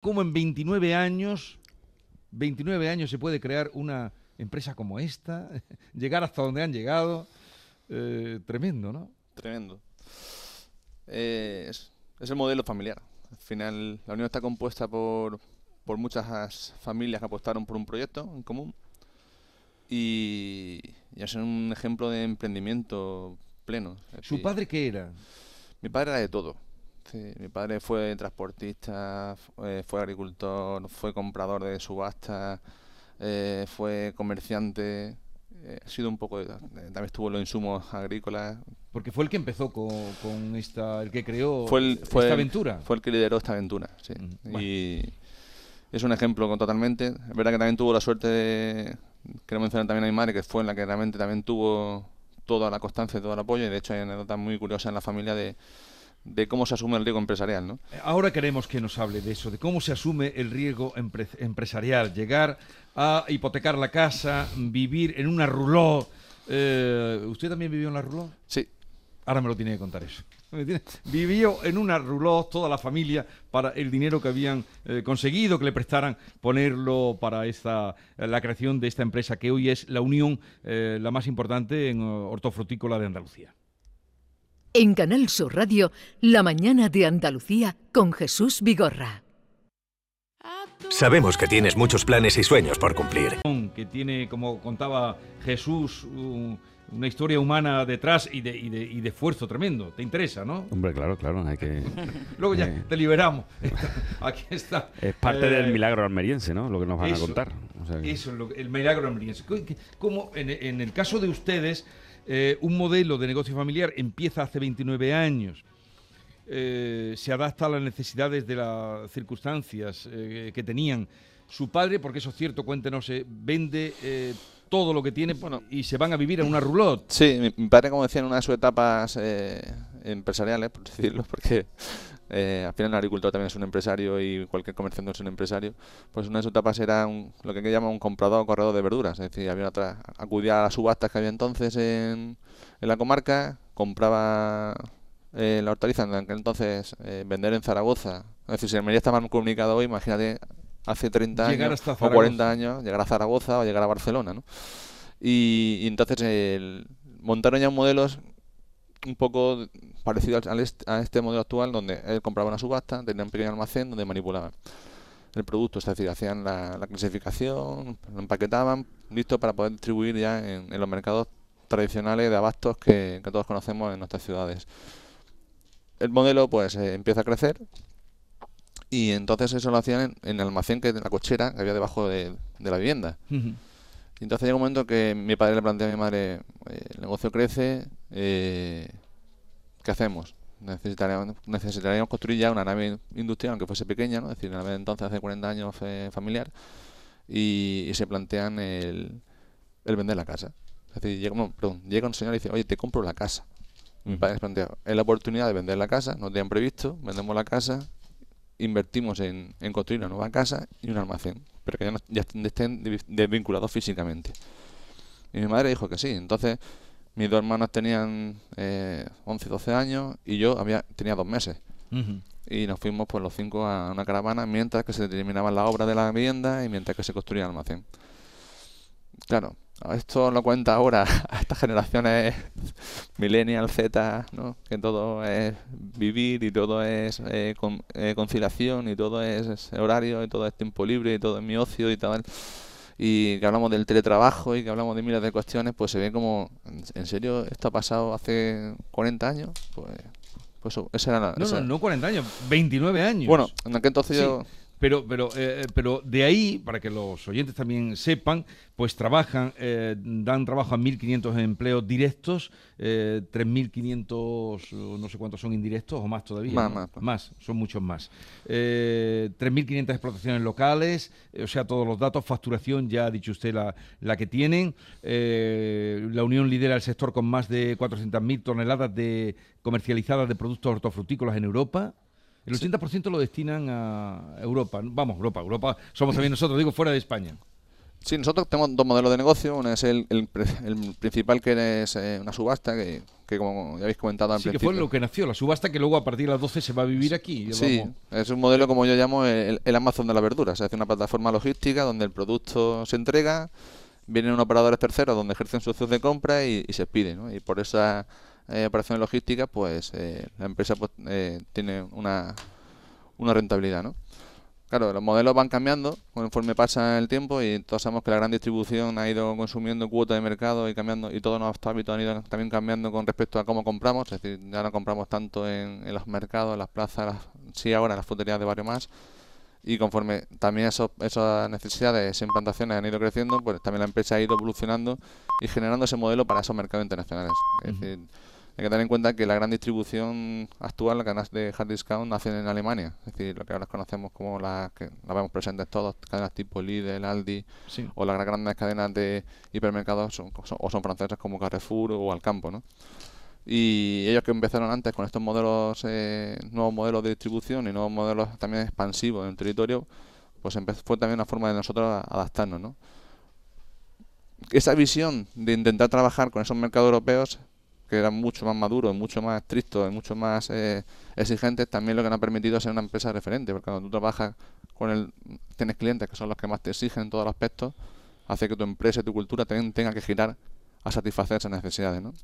cómo en 29 años, 29 años se puede crear una empresa como esta, llegar hasta donde han llegado. Eh, tremendo, ¿no? Tremendo. Eh, es, es el modelo familiar. Al final, la unión está compuesta por, por muchas familias que apostaron por un proyecto en común y, y es un ejemplo de emprendimiento pleno. ¿Su padre qué era? Mi padre era de todo. Sí, mi padre fue transportista, eh, fue agricultor, fue comprador de subastas, eh, fue comerciante, eh, ha sido un poco de, también estuvo en los insumos agrícolas. Porque fue el que empezó con, con esta, el que creó Fue el, fue esta el- aventura. Fue el que lideró esta aventura, sí. Mm, bueno. Y es un ejemplo con- totalmente. Es verdad que también tuvo la suerte de, quiero mencionar también a mi madre, que fue en la que realmente también tuvo toda la constancia y todo el apoyo. Y de hecho hay anécdotas muy curiosas en la familia de, de cómo se asume el riesgo empresarial, ¿no? Ahora queremos que nos hable de eso, de cómo se asume el riesgo empre- empresarial, llegar a hipotecar la casa, vivir en una rouleau. Eh, ¿Usted también vivió en la rouleau? Sí, Ahora me lo tiene que contar eso. Vivió en una rouleau toda la familia para el dinero que habían eh, conseguido que le prestaran ponerlo para esta eh, la creación de esta empresa que hoy es la unión eh, la más importante en eh, hortofrutícola de Andalucía. En Canal Sur Radio, La mañana de Andalucía con Jesús Vigorra. Sabemos que tienes muchos planes y sueños por cumplir. que tiene, como contaba Jesús, un- una historia humana detrás y de, y, de, y de esfuerzo tremendo. ¿Te interesa, no? Hombre, claro, claro, hay que... Luego ya eh, te liberamos. Aquí está. Es parte Eh, del milagro almeriense, ¿no? Lo que nos van eso, a contar. O sea que- Eso el milagro almeriense. Como en, en el caso de ustedes, eh, un modelo de negocio familiar empieza hace 29 años. eh, se adapta a las necesidades de las circunstancias eh, que tenían su padre, porque eso es cierto, cuéntenos, eh, vende eh, todo lo que tiene Bueno. y se van a vivir en una roulotte. Sí, mi, mi padre, como decía, en una de sus etapas eh, empresariales, por decirlo, porque eh, al final el agricultor también es un empresario y cualquier comerciante es un empresario, pues una de sus etapas era un- lo que llama un comprador o corredor de verduras. Es decir, había otra, acudía a las subastas que había entonces en, en la comarca, compraba eh, la hortaliza en aquel entonces eh, vender en Zaragoza. Es decir, si Almería está mal comunicado hoy, imagínate hace 30 Llegar años o 40 Zaragoza. años, llegar a Zaragoza o llegar a Barcelona, ¿no? Y, y entonces el- montaron ya modelos un poco parecidos al est- a este modelo actual, donde él compraba una subasta, tenía un pequeño almacén donde manipulaban el producto, es decir, hacían la, la clasificación, lo empaquetaban, listo para poder distribuir ya en, en los mercados tradicionales de abastos que, que todos conocemos en nuestras ciudades. El modelo pues eh, empieza a crecer y entonces eso lo hacían en, en el almacén que en la cochera que había debajo de, de la vivienda. Y entonces llega un momento que mi padre le plantea a mi madre, "Oye, el negocio crece, eh, ¿qué hacemos? Necesitaríamos, necesitaríamos construir ya una nave industrial, aunque fuese pequeña, ¿no? Es decir, una nave entonces hace 40 años fue familiar, y, y se plantean el, el vender la casa. Es decir, llega, un- perdón, llega un señor y dice, oye, te compro la casa. Mi padre les plantea, es la oportunidad de vender la casa, no tenían previsto, vendemos la casa, invertimos en, en construir una nueva casa y un almacén, pero que ya, no- ya estén- desvinculados físicamente. Y mi madre dijo que sí. Entonces, mis dos hermanos tenían eh, 11 y 12 años y yo había, tenía dos meses. Y nos fuimos pues los cinco a una caravana mientras que se terminaban las obras de la vivienda y mientras que se construía el almacén. Claro, esto lo cuenta ahora a estas generaciones millennial, Z, ¿no? que todo es vivir y todo es eh, con- eh, conciliación y todo es, es horario y todo es tiempo libre y todo es mi ocio y tal. Y que hablamos del teletrabajo y que hablamos de miles de cuestiones, pues se ve como, ¿en- ¿en serio esto ha pasado hace 40 años? Pues, pues eso, esa era la... No, esa- no, no 40 años, 29 años. Bueno, en aquel entonces Sí, yo... Pero, pero, eh, pero de ahí, para que los oyentes también sepan, pues trabajan, eh, dan trabajo a 1.500 empleos directos, eh, 3.500, o no sé cuántos son indirectos o más todavía. Más, ¿no? más, más. son muchos más. Eh, 3.500 explotaciones locales, eh, o sea, todos los datos, facturación, ya ha dicho usted la, la que tienen. Eh, la Unión lidera el sector con más de 400.000 toneladas de comercializadas de productos hortofrutícolas en Europa. El 80% lo destinan a Europa. Vamos, Europa. Europa somos también nosotros, digo, fuera de España. Sí, nosotros tenemos dos modelos de negocio. Uno es el, el, el principal, que es eh, una subasta, que, que, como ya habéis comentado al sí, principio. que fue lo que nació, la subasta que luego a partir de las 12 se va a vivir aquí. Sí, es un modelo como yo llamo el, el Amazon de la verdura. Se hace una plataforma logística donde el producto se entrega, vienen operadores terceros donde ejercen su opción de compra y, y se pide. ¿no? Y por esa eh, operación logística, pues eh, la empresa pues, eh, tiene una, una rentabilidad. ¿no? Claro, los modelos van cambiando conforme pasa el tiempo y todos sabemos que la gran distribución ha ido consumiendo cuota de mercado y cambiando y todos nuestros hábitos han ido también cambiando con respecto a cómo compramos, es decir, ya no compramos tanto en, en los mercados, en las plazas, las- sí ahora en las fruterías de barrio más y conforme también esos, esas necesidades e implantaciones han ido creciendo, pues también la empresa ha ido evolucionando y generando ese modelo para esos mercados internacionales. Es decir, hay que tener en cuenta que la gran distribución actual, las cadenas de hard discount, nacen en Alemania. Es decir, lo que ahora conocemos como las que las vemos presentes todos, cadenas tipo Lidl, Aldi, Sí. o las grandes cadenas de hipermercados son, son- o son francesas como Carrefour o Alcampo, ¿no? Y ellos que empezaron antes con estos modelos, eh, nuevos modelos de distribución y nuevos modelos también expansivos en el territorio, pues fue también una forma de nosotros adaptarnos, ¿no? Esa visión de intentar trabajar con esos mercados europeos que eran mucho más maduros, mucho más estrictos, y mucho más eh, exigentes, también lo que nos ha permitido ser una empresa referente, porque cuando tú trabajas con el, tienes clientes que son los que más te exigen en todos los aspectos, hace que tu empresa y tu cultura también tenga que girar a satisfacer esas necesidades, ¿no?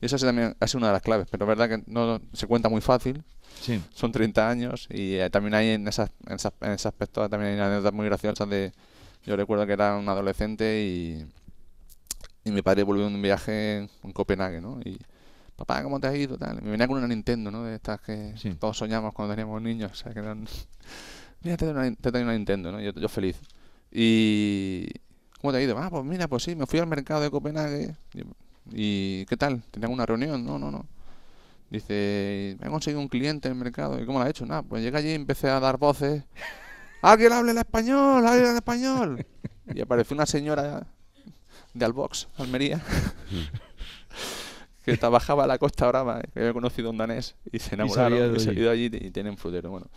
Y esa es también sido una de las claves, pero es verdad que no se cuenta muy fácil, Sí. son 30 años y eh, también hay en, esas, en, esas- en ese aspecto también hay anécdotas muy graciosas de yo recuerdo que era un adolescente y, y mi padre volvió de un viaje en, en Copenhague ¿no? y papá ¿cómo te has ido? Tal. Me venía con una Nintendo ¿no? de estas que Sí. todos soñamos cuando teníamos niños o sea que eran mira te traigo una, te una Nintendo ¿no? yo, yo feliz y ¿cómo te ha ido? ah pues mira pues sí me fui al mercado de Copenhague y, ¿qué tal? ¿tenían una reunión? no no no Dice, me he conseguido un cliente en el mercado. ¿Y cómo lo has hecho? Nada, pues llegué allí y empecé a dar voces. ¡Alguien hable el español! ¡Hable el español! Y apareció una señora de Albox, Almería, que trabajaba a la Costa Brava, que había conocido un danés y se enamoraron y se ha ido allí y tienen frutero. Bueno,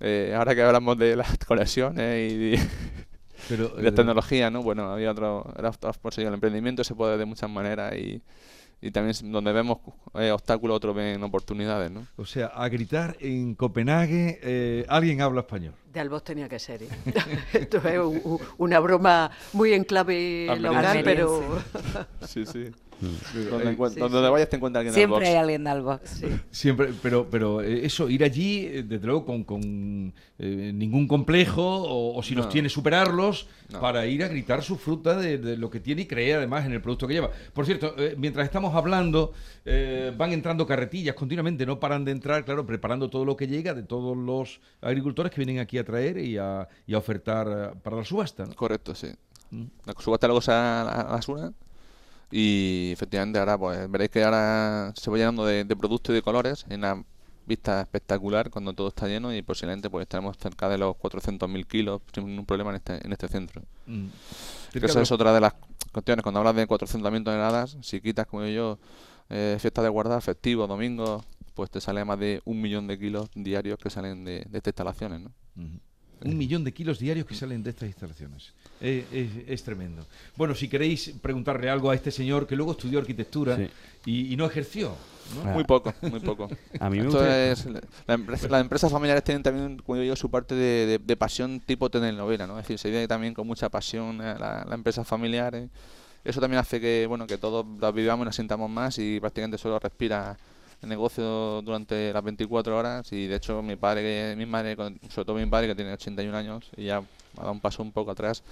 eh, ahora que hablamos de las conexiones y de, Pero, de eh, tecnología, ¿no? Bueno, había otro, era el emprendimiento se puede de muchas maneras y, y también donde vemos eh, obstáculos, otros ven oportunidades, ¿no? o sea, a gritar en Copenhague, eh, alguien habla español. De Albos tenía que ser, ¿eh? Esto es u- u- una broma muy en clave local, pero... Sí, sí. Mm. Donde, encuent- Sí, donde sí. vayas te encuentras alguien de Siempre hay alguien de Albox. Sí. Siempre, pero, pero eh, eso, ir allí, eh, desde luego, con, con, eh, ningún complejo, o, o si los No. tiene, superarlos, No. para ir a gritar su fruta de, de lo que tiene y creer además en el producto que lleva. Por cierto, eh, mientras estamos hablando, eh, van entrando carretillas continuamente, no paran de entrar, claro, preparando todo lo que llega de todos los agricultores que vienen aquí a traer y a, y a ofertar eh, para la subasta. ¿no? Correcto, sí. Mm. La subasta luego se a la, a la Sura y efectivamente ahora pues veréis que ahora se va llenando de, de productos y de colores en una vista espectacular cuando todo está lleno y posiblemente pues estaremos cerca de los 400.000 kilos sin ningún problema en este, en este centro. Mm. Que esa es otra de las cuestiones. Cuando hablas de 400.000 toneladas, si quitas, como yo, eh, fiestas de guardar, festivos, domingos, pues te sale más de un millón de kilos diarios que salen de, de estas instalaciones. ¿no? Un millón de kilos diarios que salen de estas instalaciones. Eh, Es, es tremendo. Bueno, si queréis preguntarle algo a este señor que luego estudió arquitectura Sí. y, y no ejerció. ¿no? Ah. Muy poco, muy poco. A mí me es- la empresa- las empresas familiares tienen también, como digo su parte de, de- de pasión tipo telenovela, ¿no? Es decir, se vive también con mucha pasión eh, la, la empresa familiar. eh. Eso también hace que, bueno, que todos las vivamos y nos sintamos más y prácticamente solo respira el negocio durante las 24 horas y de hecho mi padre, mi madre, sobre todo mi padre que tiene 81 años y ya ha dado un paso un poco atrás,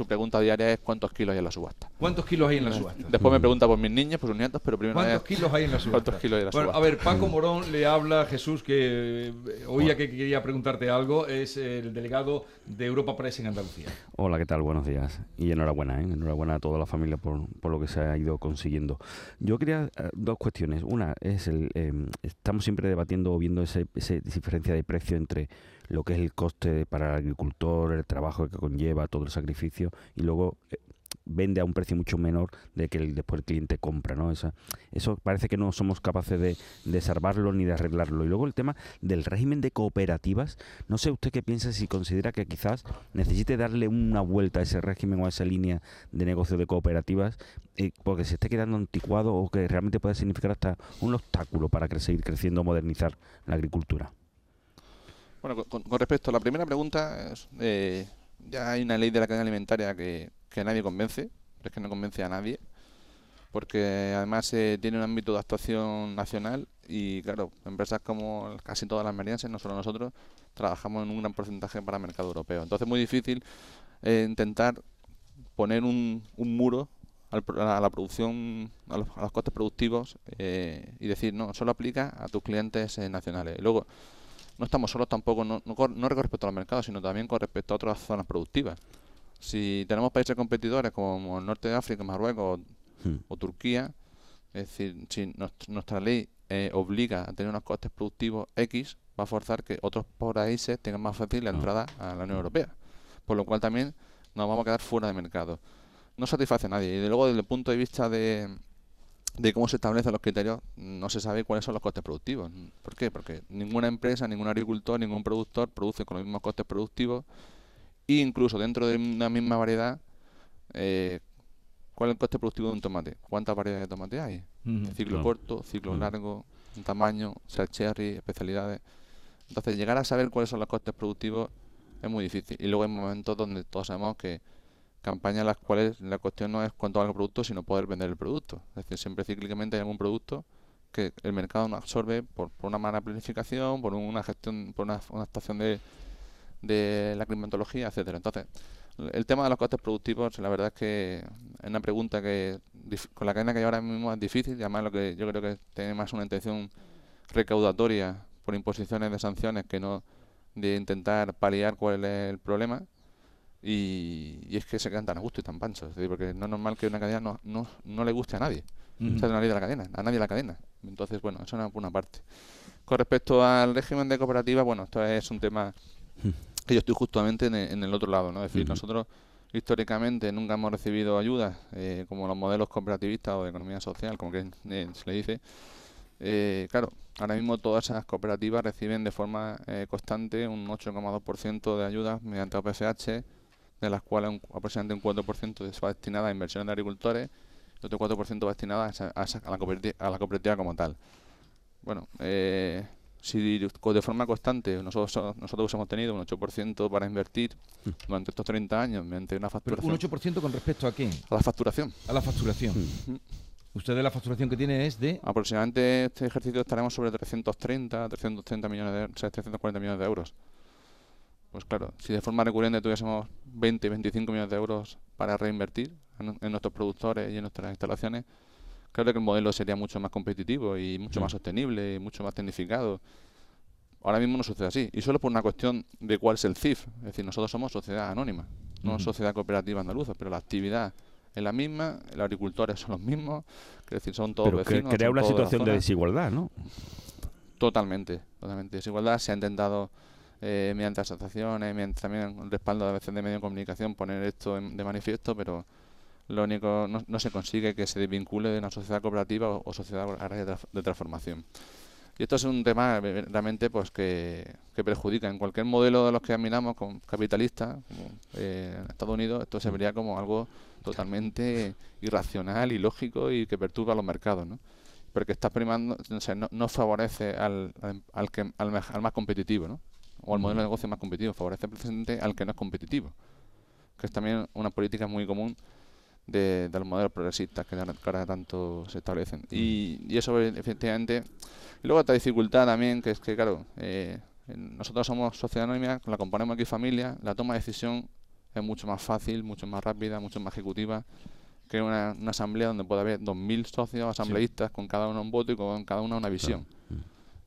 su pregunta diaria es cuántos kilos hay en la subasta. ¿Cuántos kilos hay en la subasta? Después me pregunta por mis niños, por sus nietos, pero primero ¿Cuántos es kilos hay en la subasta? ¿Cuántos kilos hay en la bueno, subasta? a ver, Paco Morón le habla a Jesús, que eh, oía que quería preguntarte algo, es el delegado de Europa Press en Andalucía. Hola, ¿qué tal? Buenos días. Y enhorabuena, ¿eh? Enhorabuena a toda la familia por, por lo que se ha ido consiguiendo. Yo quería eh, dos cuestiones. Una es el... eh, estamos siempre debatiendo o viendo ese, esa diferencia de precio entre lo que es el coste para el agricultor, el trabajo que conlleva, todo el sacrificio, y luego eh, vende a un precio mucho menor de que el, después el cliente compra, ¿no? Eso, eso parece que no somos capaces de, de salvarlo ni de arreglarlo. Y luego el tema del régimen de cooperativas, no sé usted qué piensa si considera que quizás necesite darle una vuelta a ese régimen o a esa línea de negocio de cooperativas eh, porque se esté quedando anticuado o que realmente puede significar hasta un obstáculo para seguir creciendo o modernizar la agricultura. Bueno, con, respecto a la primera pregunta, eh, ya hay una ley de la cadena alimentaria que, que nadie convence, pero es que no convence a nadie, porque además eh, tiene un ámbito de actuación nacional y claro, empresas como casi todas las merienses, no solo nosotros, trabajamos en un gran porcentaje para el mercado europeo. Entonces es muy difícil eh, intentar poner un, un muro a la producción, a los, costes productivos eh, y decir, no, solo aplica a tus clientes eh, nacionales. Luego, no estamos solos tampoco, no, no, no con respecto a los mercados, sino también con respecto a otras zonas productivas. Si tenemos países competidores como el norte de África, Marruecos Hmm. o Turquía, es decir, si nos- nuestra ley eh, obliga a tener unos costes productivos X, va a forzar que otros países tengan más fácil la Ah. entrada a la Unión Europea. Por lo cual también nos vamos a quedar fuera de mercado. No satisface a nadie. Y de luego, desde el punto de vista de, de cómo se establecen los criterios, no se sabe cuáles son los costes productivos. ¿Por qué? Porque ninguna empresa, ningún agricultor, ningún productor produce con los mismos costes productivos e incluso dentro de una misma variedad, eh, ¿cuál es el coste productivo de un tomate? ¿Cuántas variedades de tomate hay? Ciclo corto, ciclo largo, tamaño, ser cherry, especialidades. Entonces, llegar a saber cuáles son los costes productivos es muy difícil. Y luego hay momentos donde todos sabemos que campañas en las cuales la cuestión no es cuánto vale el producto, sino poder vender el producto. Es decir, siempre cíclicamente hay algún producto que el mercado no absorbe por, una mala planificación, por una gestión, por una, una actuación de, de la climatología, etcétera. Entonces, el tema de los costes productivos, la verdad es que es una pregunta que con la cadena que hay ahora mismo es difícil, y además lo que yo creo que tiene más una intención recaudatoria por imposiciones de sanciones que no de intentar paliar cuál es el problema. Y, y es que se quedan tan a gusto y tan panchos, porque no es normal que una cadena no, no, no le guste a nadie. Esa es la ley de la cadena, a nadie la cadena. Entonces, bueno, eso es una, parte. Con respecto al régimen de cooperativa, bueno, esto es un tema que yo estoy justamente en el, en el otro lado, ¿no? Es decir, nosotros históricamente nunca hemos recibido ayudas eh, como los modelos cooperativistas o de economía social, como que eh, se le dice. Eh, claro, ahora mismo todas esas cooperativas reciben de forma eh, constante un 8,2% de ayudas mediante OPCH, de las cuales un- aproximadamente un 4% va destinada a inversiones de agricultores y otro 4% va destinada a, a a la cooperativa, a la cooperativa como tal. Bueno, eh, si de forma constante nosotros, nosotros hemos tenido un 8% para invertir durante estos 30 años mediante una Pero facturación. un 8% con respecto a qué? A la facturación. A la facturación. Usted de la facturación que tiene es de... Aproximadamente este ejercicio estaremos sobre 330, 330 millones de, o sea, 340 millones de euros. Pues claro, si de forma recurrente tuviésemos 20, 25 millones de euros para reinvertir en, en nuestros productores y en nuestras instalaciones, creo que el modelo sería mucho más competitivo y mucho más sostenible y mucho más tecnificado. Ahora mismo no sucede así. Y solo por una cuestión de cuál es el CIF. Es decir, nosotros somos sociedad anónima, no sociedad cooperativa andaluza, pero la actividad es la misma, los agricultores son los mismos, es decir, son todos Pero vecinos. crea una de situación de desigualdad, ¿no? Totalmente, totalmente. Desigualdad se ha intentado eh, mediante asociaciones, mediante también respaldo a veces de medios de comunicación poner esto de manifiesto, pero lo único no, no se consigue que se desvincule de una sociedad cooperativa o, sociedad de, tra- de transformación. Y esto es un tema eh, realmente pues que, que perjudica en cualquier modelo de los que admiramos con capitalista, como eh, Estados Unidos, esto se vería como algo totalmente irracional, ilógico y que perturba los mercados, ¿no? porque está primando, o sea, no, favorece al, al, que, al, al más competitivo, ¿no? O al modelo de negocio más competitivo, favorece precisamente al que no es competitivo, que es también una política muy común de, de los modelos progresistas que ahora, tanto se establecen. Y, y eso efectivamente... Y luego otra dificultad también, que es que, claro, eh, nosotros somos sociedad anónima, la componemos aquí familia, la toma de decisión es mucho más fácil, mucho más rápida, mucho más ejecutiva que una, una asamblea donde puede haber 2.000 socios asambleístas con cada uno un voto y con cada uno una visión.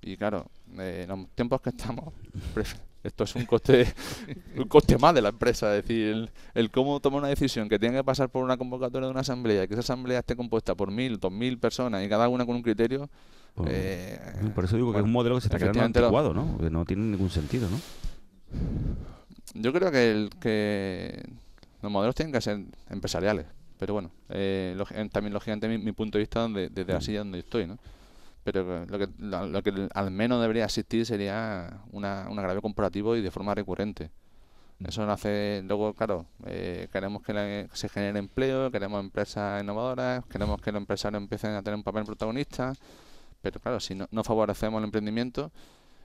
Y claro, eh, en los tiempos que estamos, esto es un coste un coste más de la empresa. Es decir, el, el cómo tomar una decisión que tenga que pasar por una convocatoria de una asamblea, que esa asamblea esté compuesta por 1.000, 2.000 personas y cada una con un criterio. Pues, eh, Por eso digo que es un modelo que se está quedando lo- anticuado, ¿no? Que no tiene ningún sentido, ¿no? Yo creo que, el, que los modelos tienen que ser empresariales. Pero bueno, eh, eh, también lógicamente mi, mi punto de vista desde la silla donde yo estoy, ¿no? Pero lo que, lo, lo que al menos debería existir sería una, un agravio comparativo y de forma recurrente. Eso lo hace, luego, claro, eh, queremos que la- se genere empleo, queremos empresas innovadoras, queremos que los empresarios empiecen a tener un papel protagonista, pero claro, si no, no favorecemos el emprendimiento,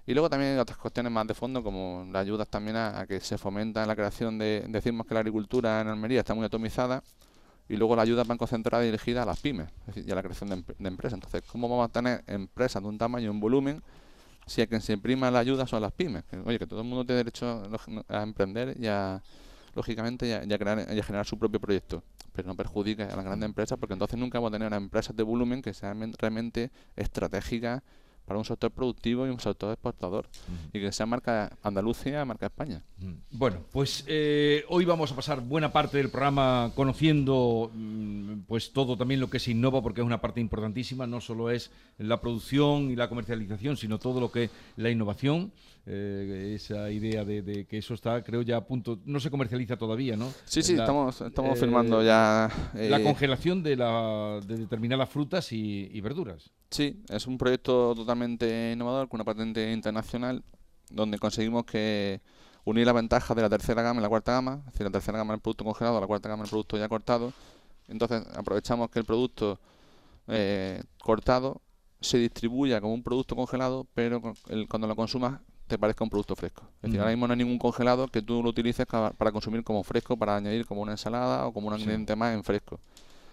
y luego también hay otras cuestiones más de fondo, como las ayudas también a, a que se fomenta la creación de... Decimos que la agricultura en Almería está muy atomizada y luego las ayudas van concentradas y dirigidas a las pymes y a la creación de, em- empresas. Entonces, ¿cómo vamos a tener empresas de un tamaño y un volumen si a quien se imprima la ayuda son las pymes? Que, oye, que todo el mundo tiene derecho a emprender y a, lógicamente, a, generar su propio proyecto, pero no perjudique a las grandes empresas porque entonces nunca vamos a tener unas empresas de volumen que sean men- realmente estratégicas para un sector productivo y un sector exportador y que sea marca Andalucía, marca España. Mm. Bueno, pues eh, hoy vamos a pasar buena parte del programa conociendo mm, pues todo también lo que se innova porque es una parte importantísima, no solo es la producción y la comercialización, sino todo lo que es la innovación, eh, esa idea de, de que eso está, creo ya a punto, no se comercializa todavía, ¿no? Sí, sí, La- estamos, estamos eh, firmando ya... La eh, congelación de, la, de determinadas frutas y, y verduras. Sí, es un proyecto totalmente innovador con una patente internacional donde conseguimos que unir la ventaja de la tercera gama y la cuarta gama, es decir, la tercera gama del producto congelado, la cuarta gama del producto ya cortado. Entonces aprovechamos que el producto eh, cortado se distribuya como un producto congelado, pero el- cuando lo consumas te parezca un producto fresco. Es decir, ahora mismo no hay ningún congelado que tú lo utilices para consumir como fresco, para añadir como una ensalada o como un Sí. ingrediente más en fresco.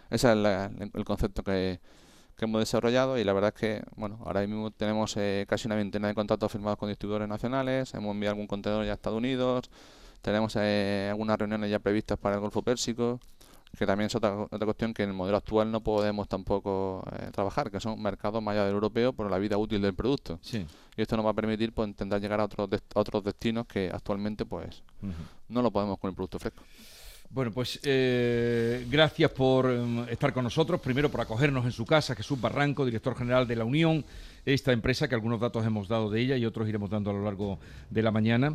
Ese es la- el concepto que, que hemos desarrollado y la verdad es que, bueno, ahora mismo tenemos eh, casi una veintena de contratos firmados con distribuidores nacionales, hemos enviado algún contenedor ya a Estados Unidos, tenemos eh, algunas reuniones ya previstas para el Golfo Pérsico, que también es otra, otra cuestión que en el modelo actual no podemos tampoco eh, trabajar, que son mercados más allá del europeo por la vida útil del producto. Sí. Y esto nos va a permitir pues, intentar llegar a otros, dest- a otros destinos que actualmente pues no lo podemos con el producto fresco. Bueno, pues eh, gracias por em, estar con nosotros. Primero por acogernos en su casa, Jesús Barranco, director general de la Unión, esta empresa que algunos datos hemos dado de ella y otros iremos dando a lo largo de la mañana.